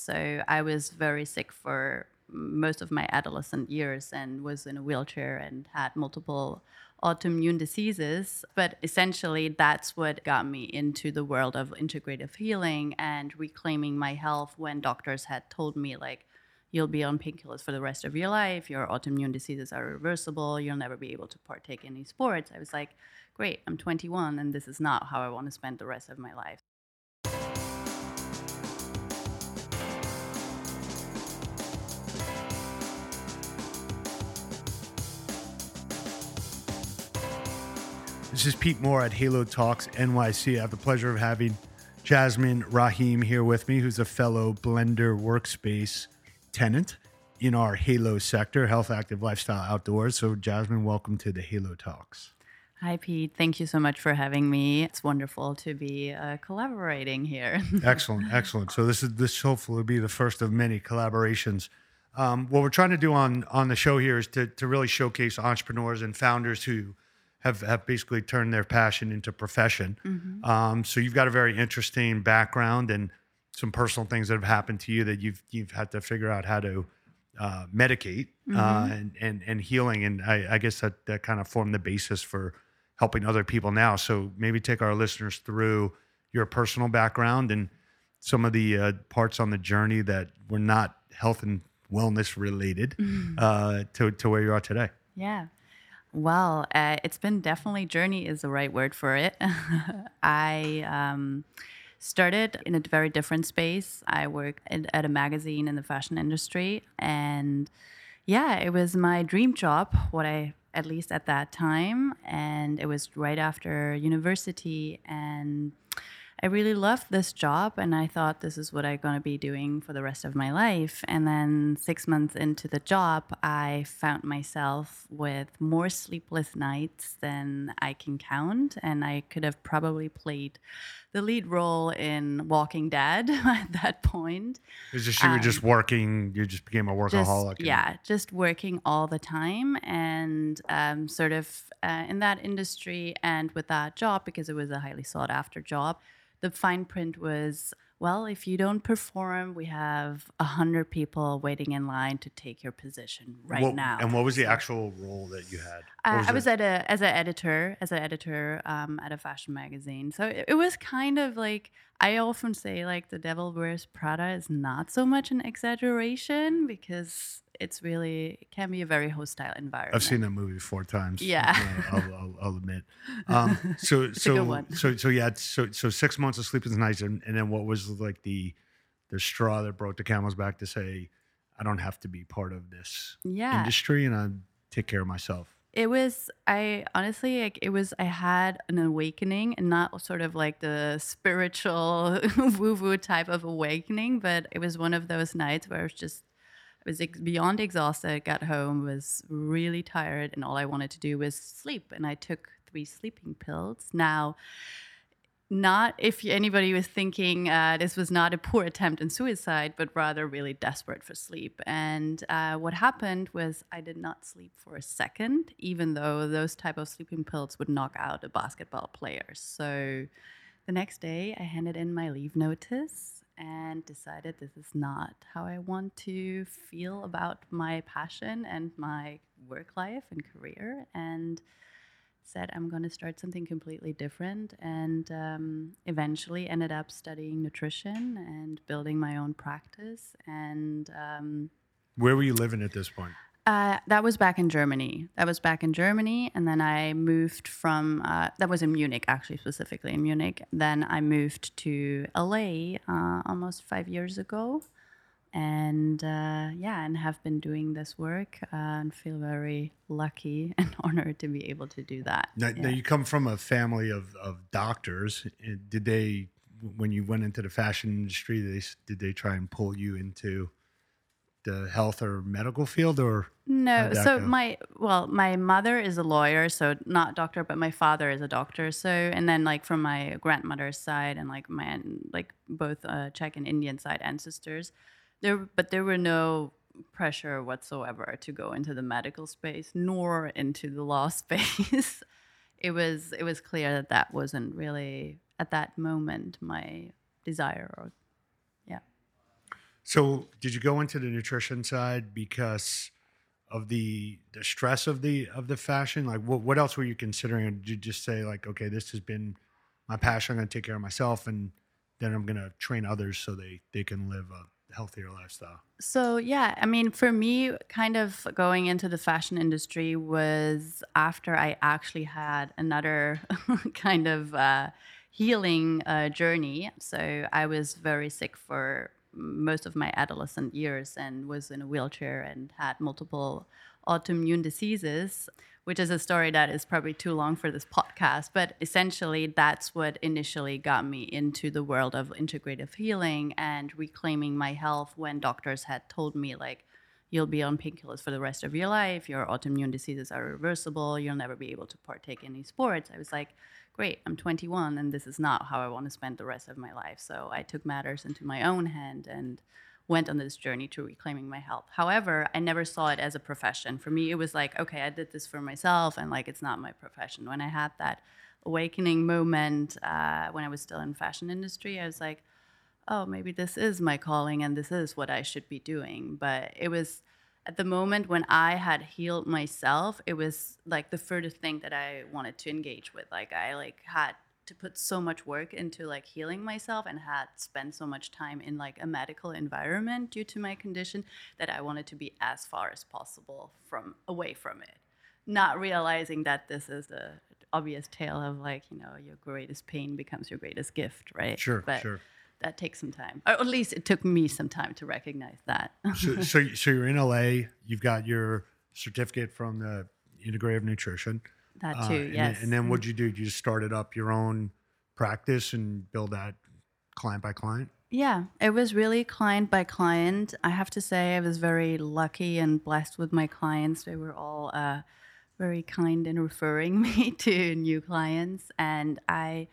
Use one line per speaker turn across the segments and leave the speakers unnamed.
So I was very sick for most of my adolescent years and was in a wheelchair and had multiple autoimmune diseases. But essentially, that's what got me into the world of integrative healing and reclaiming my health when doctors had told me, like, you'll be on painkillers for the rest of your life, your autoimmune diseases are reversible, you'll never be able to partake in any sports. I was like, great, I'm 21, and this is not how I want to spend the rest of my life.
This is Pete Moore at Halo Talks NYC. I have the pleasure of having Jasmine Rahim here with me, who's a fellow Blender workspace tenant in our Halo sector, Health Active Lifestyle Outdoors. So, Jasmine, welcome to the Halo Talks.
Hi, Pete. Thank you so much for having me. It's wonderful to be uh, collaborating here.
excellent, excellent. So this is this hopefully will be the first of many collaborations. Um, what we're trying to do on on the show here is to to really showcase entrepreneurs and founders who have, have basically turned their passion into profession. Mm-hmm. Um, so you've got a very interesting background and some personal things that have happened to you that you've you've had to figure out how to uh, medicate uh, mm-hmm. uh, and, and and healing. And I, I guess that that kind of formed the basis for helping other people now. So maybe take our listeners through your personal background and some of the uh, parts on the journey that were not health and wellness related mm-hmm. uh, to, to where you are today.
Yeah. Well, uh, it's been definitely journey is the right word for it. I um, started in a very different space. I worked at a magazine in the fashion industry, and yeah, it was my dream job. What I at least at that time, and it was right after university, and I really loved this job and I thought this is what I'm going to be doing for the rest of my life. And then six months into the job, I found myself with more sleepless nights than I can count. And I could have probably played the lead role in Walking Dead at that point.
Is just you um, were just working, you just became a workaholic.
Just, yeah, just working all the time and um, sort of uh, in that industry and with that job because it was a highly sought after job the fine print was well, if you don't perform, we have a hundred people waiting in line to take your position right
what,
now.
And what was the actual role that you had?
Uh, was I was at a as an editor, as an editor um, at a fashion magazine. So it, it, was kind of like I often say, like the Devil Wears Prada is not so much an exaggeration because it's really it can be a very hostile environment.
I've seen that movie four times.
Yeah,
uh, I'll, I'll, I'll, admit. Um, so so so so yeah. So so six months of sleepless nights, and, and then what was like the the straw that broke the camel's back to say, I don't have to be part of this
yeah.
industry, and I take care of myself.
It was I honestly like it was I had an awakening and not sort of like the spiritual woo woo type of awakening, but it was one of those nights where I was just I was ex- beyond exhausted, got home, was really tired, and all I wanted to do was sleep. And I took three sleeping pills. Now, not if anybody was thinking uh, this was not a poor attempt in suicide, but rather really desperate for sleep. And uh, what happened was I did not sleep for a second, even though those type of sleeping pills would knock out a basketball player. So the next day, I handed in my leave notice and decided this is not how I want to feel about my passion and my work life and career. And said I'm going to start something completely different. And um, eventually ended up studying nutrition and building my own practice. And um,
where were you living at this point?
Uh, that was back in Germany. That was back in Germany, and then I moved from. Uh, that was in Munich, actually, specifically in Munich. Then I moved to LA uh, almost five years ago, and uh, yeah, and have been doing this work uh, and feel very lucky and honored to be able to do that.
Now, yeah. now you come from a family of, of doctors. Did they, when you went into the fashion industry, they did they try and pull you into? The health or medical field or
no so go? my well my mother is a lawyer so not doctor but my father is a doctor so and then like from my grandmother's side and like my like both uh, czech and indian side ancestors there but there were no pressure whatsoever to go into the medical space nor into the law space it was it was clear that that wasn't really at that moment my desire or
So, did you go into the nutrition side because of the the stress of the of the fashion? Like, what what else were you considering? Or did you just say like, okay, this has been my passion. I'm going to take care of myself, and then I'm going to train others so they they can live a healthier lifestyle.
So, yeah, I mean, for me, kind of going into the fashion industry was after I actually had another kind of uh, healing uh, journey. So, I was very sick for most of my adolescent years and was in a wheelchair and had multiple autoimmune diseases, which is a story that is probably too long for this podcast. But essentially, that's what initially got me into the world of integrative healing and reclaiming my health when doctors had told me, like, you'll be on painkillers for the rest of your life, your autoimmune diseases are reversible, you'll never be able to partake in any sports. I was like, great, I'm 21 and this is not how I want to spend the rest of my life. So I took matters into my own hand and went on this journey to reclaiming my health. However, I never saw it as a profession. For me, it was like, okay, I did this for myself and like it's not my profession. When I had that awakening moment uh, when I was still in fashion industry, I was like, oh, maybe this is my calling and this is what I should be doing. But it was at the moment when I had healed myself, it was like the furthest thing that I wanted to engage with. Like I like had to put so much work into like healing myself and had spent so much time in like a medical environment due to my condition that I wanted to be as far as possible from away from it. Not realizing that this is a obvious tale of like, you know, your greatest pain becomes your greatest gift, right?
Sure,
but
sure.
That takes some time, or at least it took me some time to recognize that.
so, so, so you're in LA. You've got your certificate from the Integrative Nutrition.
That
Uh,
too,
and then-
yes.
And then what'd you do? You just started up your own practice and build that client by client.
Yeah, it was really client by client. I have to say, I was very lucky and blessed with my clients. They were all uh, very kind in referring me to new clients, and I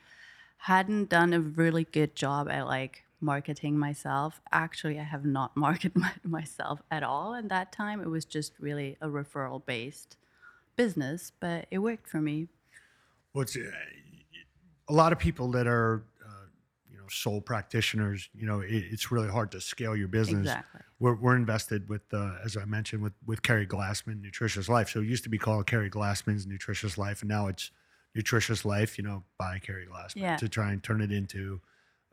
hadn't done a really good job at like marketing myself. Actually, I have not marketed my, myself at all at that time. It was just really a referral based business, but it worked for me.
Well, it's, uh, a lot of people that are, uh, you know, sole practitioners. You know, it, it's really hard to scale your business.
Exactly.
We're, we're invested with, uh, as I mentioned, with with Keri Glassman, Nutritious Life. So it used to be called Keri Glassman's Nutritious Life, and now it's Nutritious Life. You know, by Keri Glassman
Yeah.
to try and turn it into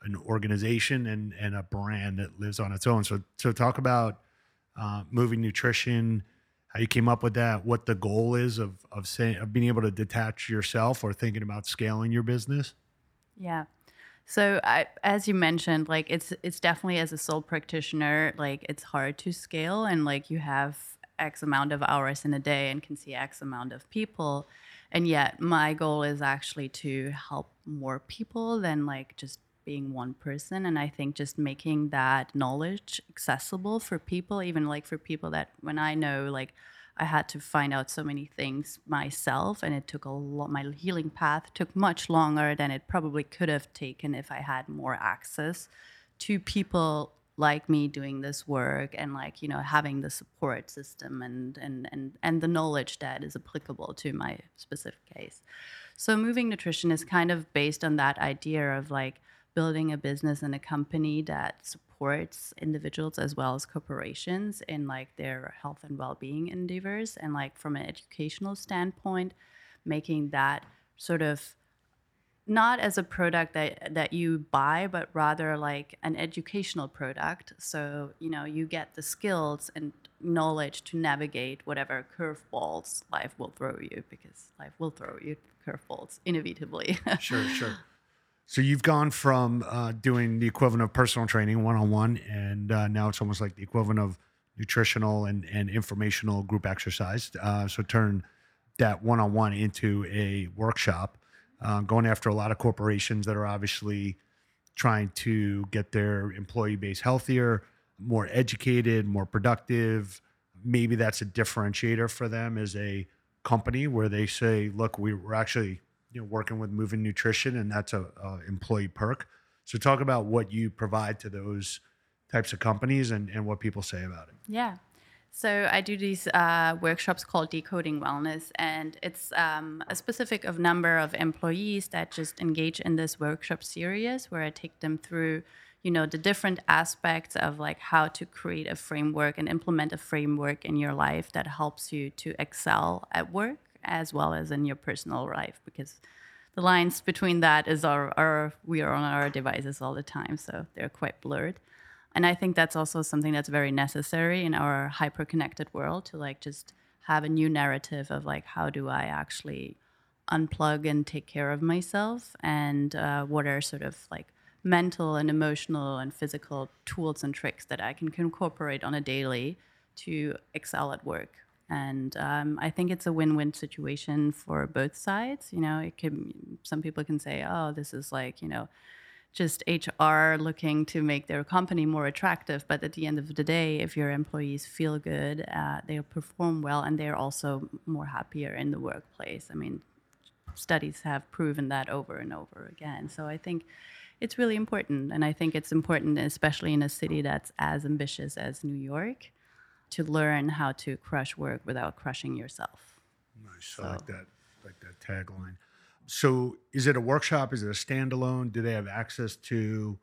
an organization and and a brand that lives on its own. So so talk about uh, moving nutrition. How you came up with that? What the goal is of of saying of being able to detach yourself or thinking about scaling your business?
Yeah. So I, as you mentioned, like it's it's definitely as a sole practitioner, like it's hard to scale, and like you have X amount of hours in a day and can see X amount of people, and yet my goal is actually to help more people than like just being one person, and I think just making that knowledge accessible for people, even like for people that when I know like I had to find out so many things myself, and it took a lot. My healing path took much longer than it probably could have taken if I had more access to people like me doing this work and like you know having the support system and and and and the knowledge that is applicable to my specific case. So moving nutrition is kind of based on that idea of like building a business and a company that supports individuals as well as corporations in like their health and well-being endeavors and like from an educational standpoint making that sort of not as a product that that you buy but rather like an educational product so you know you get the skills and knowledge to navigate whatever curveballs life will throw you because life will throw you curveballs inevitably
Sure, sure. So you've gone from uh, doing the equivalent of personal training one on one, and uh, now it's almost like the equivalent of nutritional and, and informational group exercise. Uh, so turn that one on one into a workshop, uh, going after a lot of corporations that are obviously trying to get their employee base healthier, more educated, more productive. Maybe that's a differentiator for them as a company where they say, look, we, we're actually you know working with moving nutrition and that's a, a employee perk so talk about what you provide to those types of companies and, and what people say about it
Yeah. So I do these uh, workshops called Decoding Wellness, and it's um, a specific of number of employees that just engage in this workshop series where I take them through you know the different aspects of like how to create a framework and implement a framework in your life that helps you to excel at work as well as in your personal life because the lines between that is our, our we are on our devices all the time so they're quite blurred and i think that's also something that's very necessary in our hyper connected world to like just have a new narrative of like how do i actually unplug and take care of myself and uh, what are sort of like mental and emotional and physical tools and tricks that i can incorporate on a daily to excel at work and um, I think it's a win-win situation for both sides. You know, it can some people can say, "Oh, this is like you know, just HR looking to make their company more attractive." But at the end of the day, if your employees feel good, uh, they perform well, and they're also more happier in the workplace. I mean, studies have proven that over and over again. So I think it's really important, and I think it's important, especially in a city that's as ambitious as New York to learn how to crush work without crushing yourself.
Nice. I like that. Like that tagline. So, is it a workshop? Is it a standalone? Do they have access to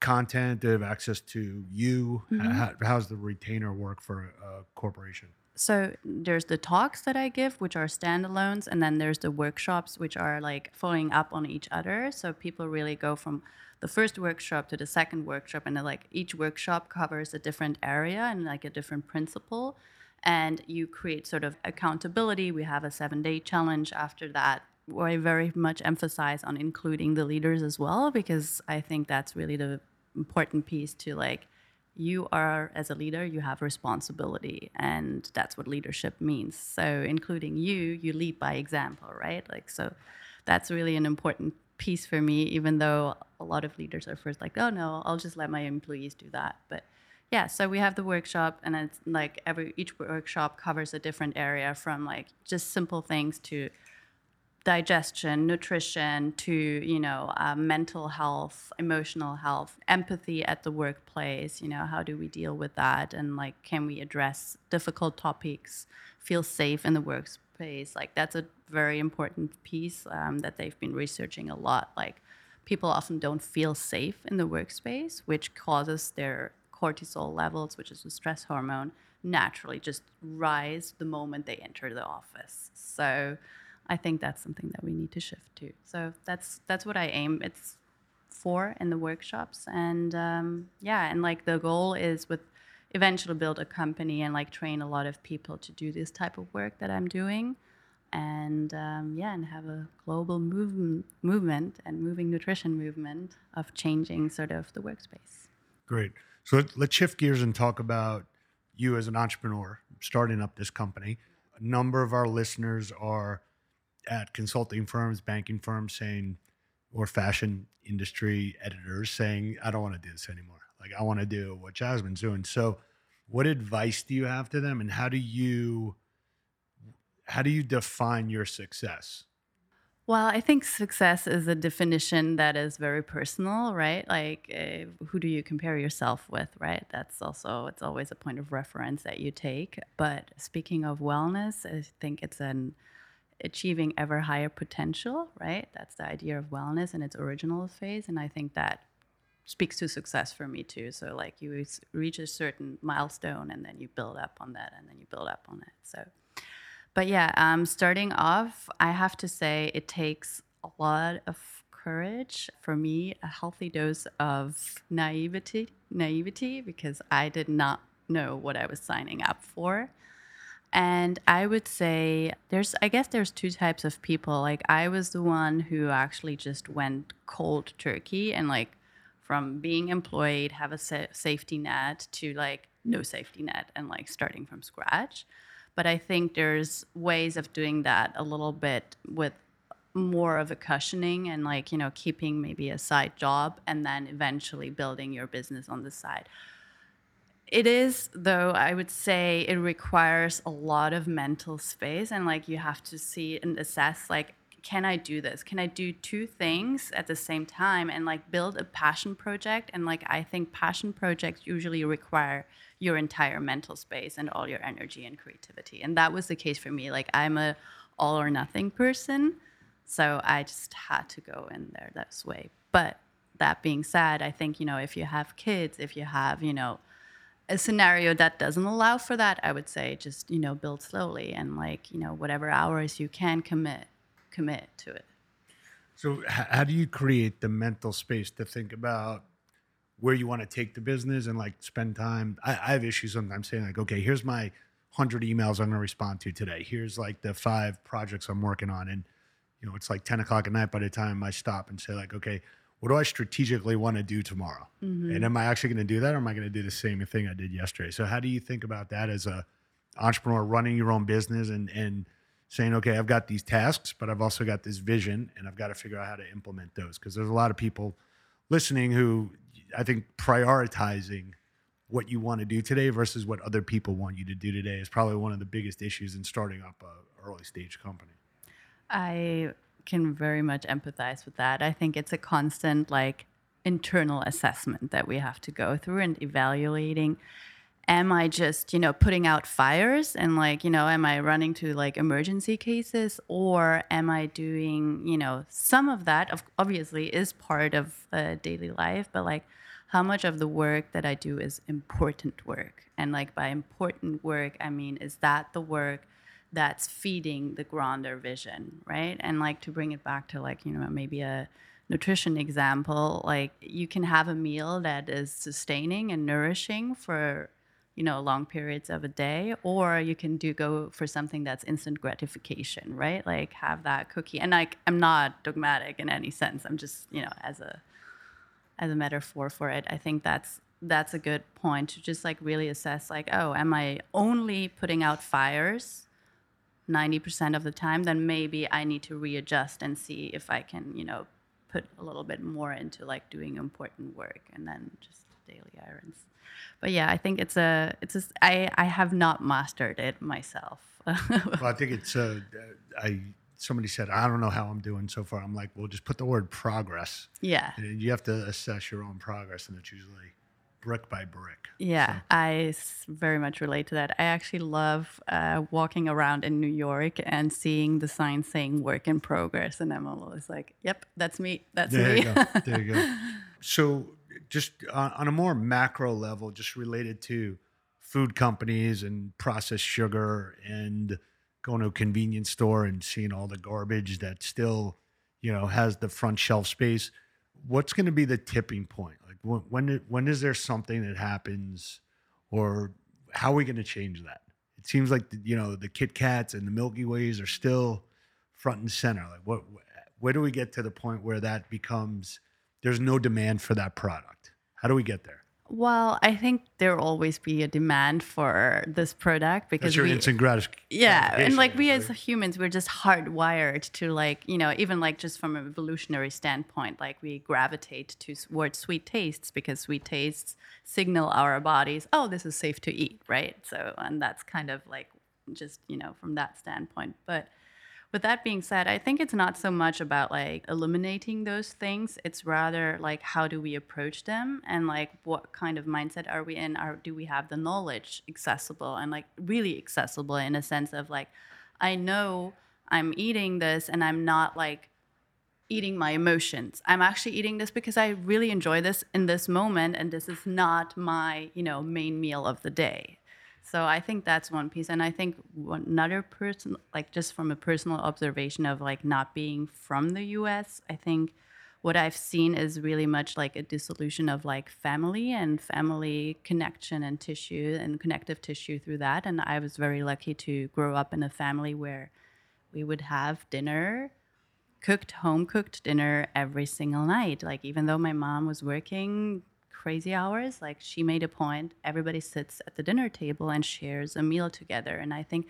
content? Do they have access to you?
Mm-hmm.
How, how's the retainer work for a, corporation?
So there's the talks that I give, which are standalones, and then there's the workshops, which are like following up on each other. So people really go from the first workshop to the second workshop, and like each workshop covers a different area and like a different principle, and you create sort of accountability. We have a seven-day challenge after that. Where I very much emphasize on including the leaders as well, because I think that's really the important piece to like you are as a leader you have responsibility and that's what leadership means so including you you lead by example right like so that's really an important piece for me even though a lot of leaders are first like oh no i'll just let my employees do that but yeah so we have the workshop and it's like every each workshop covers a different area from like just simple things to digestion, nutrition, to you know uh, mental health, emotional health, empathy at the workplace. You know, how do we deal with that, and like, can we address difficult topics, feel safe in the workplace? Like, that's a very important piece um, that they've been researching a lot. Like, people often don't feel safe in the workspace, which causes their cortisol levels, which is a stress hormone, naturally just rise the moment they enter the office. So I think that's something that we need to shift to. So that's that's what I aim. It's for in the workshops, and um, yeah, and like the goal is with eventually build a company and like train a lot of people to do this type of work that I'm doing, and um, yeah, and have a global movement movement and moving nutrition movement of changing sort of the workspace.
Great. So let, let's shift gears and talk about you as an entrepreneur starting up this company. A number of our listeners are at consulting firms, banking firms saying, or fashion industry editors saying, I don't want to do this anymore. Like, I want to do what Jasmine's doing. So, what advice do you have to them and how do you how do you define your success
well i think success is a definition that is very personal right like uh, who do you compare yourself with right that's also it's always a point of reference that you take but speaking of wellness i think it's an achieving ever higher potential, right? That's the idea of wellness in its original phase. And I think that speaks to success for me too. So, like, you reach a certain milestone and then you build up on that and then you build up on it. So, but yeah, um, starting off, I have to say it takes a lot of courage for me, a healthy dose of naivety, naivety, because I did not know what I was signing up for. And I would say there's, I guess there's two types of people. Like I was the one who actually just went cold turkey and like from being employed, have a sa- safety net to like no safety net and like starting from scratch. But I think there's ways of doing that a little bit with more of a cushioning and like, you know, keeping maybe a side job and then eventually building your business on the side. It is, though, I would say it requires a lot of mental space and like you have to see and assess like can I do this? Can I do two things at the same time and like build a passion project? And like I think passion projects usually require your entire mental space and all your energy and creativity. And that was the case for me. Like I'm a all or nothing person. So I just had to go in there that way. But that being said, I think, you know, if you have kids, if you have, you know, a scenario that doesn't allow for that, I would say just, you know, build slowly and like, you know, whatever hours you can commit, commit to it.
So, how do you create the mental space to think about where you want to take the business and like spend time? I, I have issues sometimes saying like, okay, here's my hundred emails I'm going to respond to today. Here's like the five projects I'm working on, and you know, it's like ten o'clock at night by the time I stop and say like, okay, what do I strategically want to do tomorrow? Mm-hmm. And am I actually going to do that, or am I going to do the same thing I did yesterday? So, how do you think about that as a entrepreneur running your own business and and saying, okay, I've got these tasks, but I've also got this vision, and I've got to figure out how to implement those because there's a lot of people listening who I think prioritizing what you want to do today versus what other people want you to do today is probably one of the biggest issues in starting up a early stage company.
I can very much empathize with that. I think it's a constant like internal assessment that we have to go through and evaluating am I just, you know, putting out fires and like, you know, am I running to like emergency cases or am I doing, you know, some of that of, obviously is part of uh, daily life, but like how much of the work that I do is important work? And like by important work, I mean, is that the work that's feeding the grander vision, right? And like to bring it back to like, you know, maybe a nutrition example, like you can have a meal that is sustaining and nourishing for you know long periods of a day or you can do go for something that's instant gratification right? Like have that cookie and like i'm not dogmatic in any sense. I'm just you know as a as a metaphor for it i think that's that's a good point to just like really assess like oh am i only putting out fires 90% of the time? Then maybe i need to readjust and see if i can you know put a little bit more into like doing important work and then just daily errands but yeah i think it's a it's a i i have not mastered it myself
Well, I think it's uh, I somebody said I don't know how I'm doing so far. I'm like, well, just put the word progress.
yeah
And you have to assess your own progress, and it's usually brick by brick.
Yeah, I very much relate to that. I actually love uh, walking around in New York and seeing the sign saying "work in progress," and I'm always like, "Yep, that's me. That's me.
There
me."
you go. There you go. So, just on, on a more macro level, just related to food companies and processed sugar and going to a convenience store and seeing all the garbage that still, you know, has the front shelf space. What's going to be the tipping point? Like when when, when is there something that happens, or how are we going to change that? It seems like the, you know the Kit Kats and the Milky Ways are still front and center. Like what? Where do we get to the point where that becomes there's no demand for that product? How do we get there?
Well, I think there will always be a demand for this product because
That's your
we,
instant gratis.
yeah and like we as humans we're just hardwired to like you know even like just from an evolutionary standpoint like we gravitate towards sweet tastes because sweet tastes signal our bodies oh this is safe to eat right so and that's kind of like just you know from that standpoint but with that being said, I think it's not so much about like eliminating those things. It's rather like how do we approach them and like what kind of mindset are we in? Or do we have the knowledge accessible and like really accessible in a sense of like, I know I'm eating this and I'm not like eating my emotions. I'm actually eating this because I really enjoy this in this moment and this is not my, you know, main meal of the day. So I think that's one piece, and I think another person, like just from a personal observation of like not being from the U.S., I think what I've seen is really much like a dissolution of like family and family connection and tissue and connective tissue through that. And I was very lucky to grow up in a family where we would have dinner cooked home cooked dinner every single night like even though my mom was working crazy hours like she made a point everybody sits at the dinner table and shares a meal together. And i think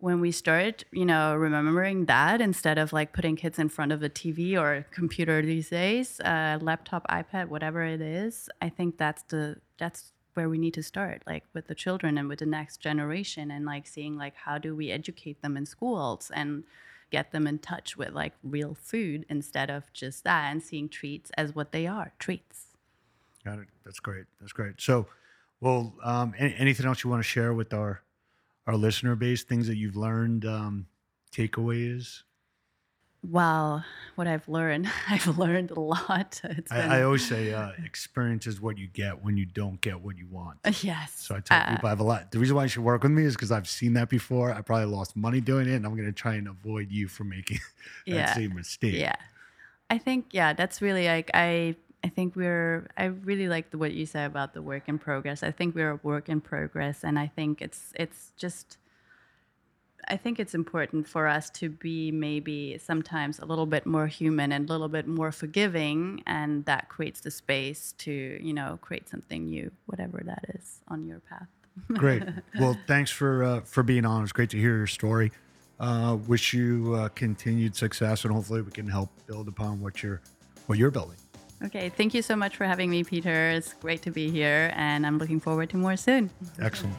when we start you know remembering that instead of like putting kids in front of a tv or a computer these days uh, laptop ipad whatever it is i think that's the that's where we need to start like with the children and with the next generation and like seeing like how do we educate them in schools and get them in touch with like real food instead of just that and seeing treats as what they are treats
Got it. That's great. That's great. So, well, um, any, anything else you want to share with our our listener base? Things that you've learned, um, takeaways.
Wow, what I've learned. I've learned a lot. It's been,
I, I always say uh, experience is what you get when you don't get what you want.
yes.
So I tell
uh,
people I have a lot. The reason why you should work with me is because I've seen that before. I probably lost money doing it, and I'm going to try and avoid you from making that
Yeah.
same mistake.
Yeah. I think yeah, that's really like I I think we're I really like what you said about the work in progress. I think we're a work in progress and I think it's it's just I think it's important for us to be maybe sometimes a little bit more human and a little bit more forgiving and that creates the space to, you know, create something new, whatever that is on your path.
Great. Well, thanks for uh, for being on. It's great to hear your story. Uh, wish you uh, continued success, and hopefully we can help build upon what you're what you're building.
Okay, thank you so much for having me, Peter. It's great to be here and I'm looking forward to more soon.
Excellent.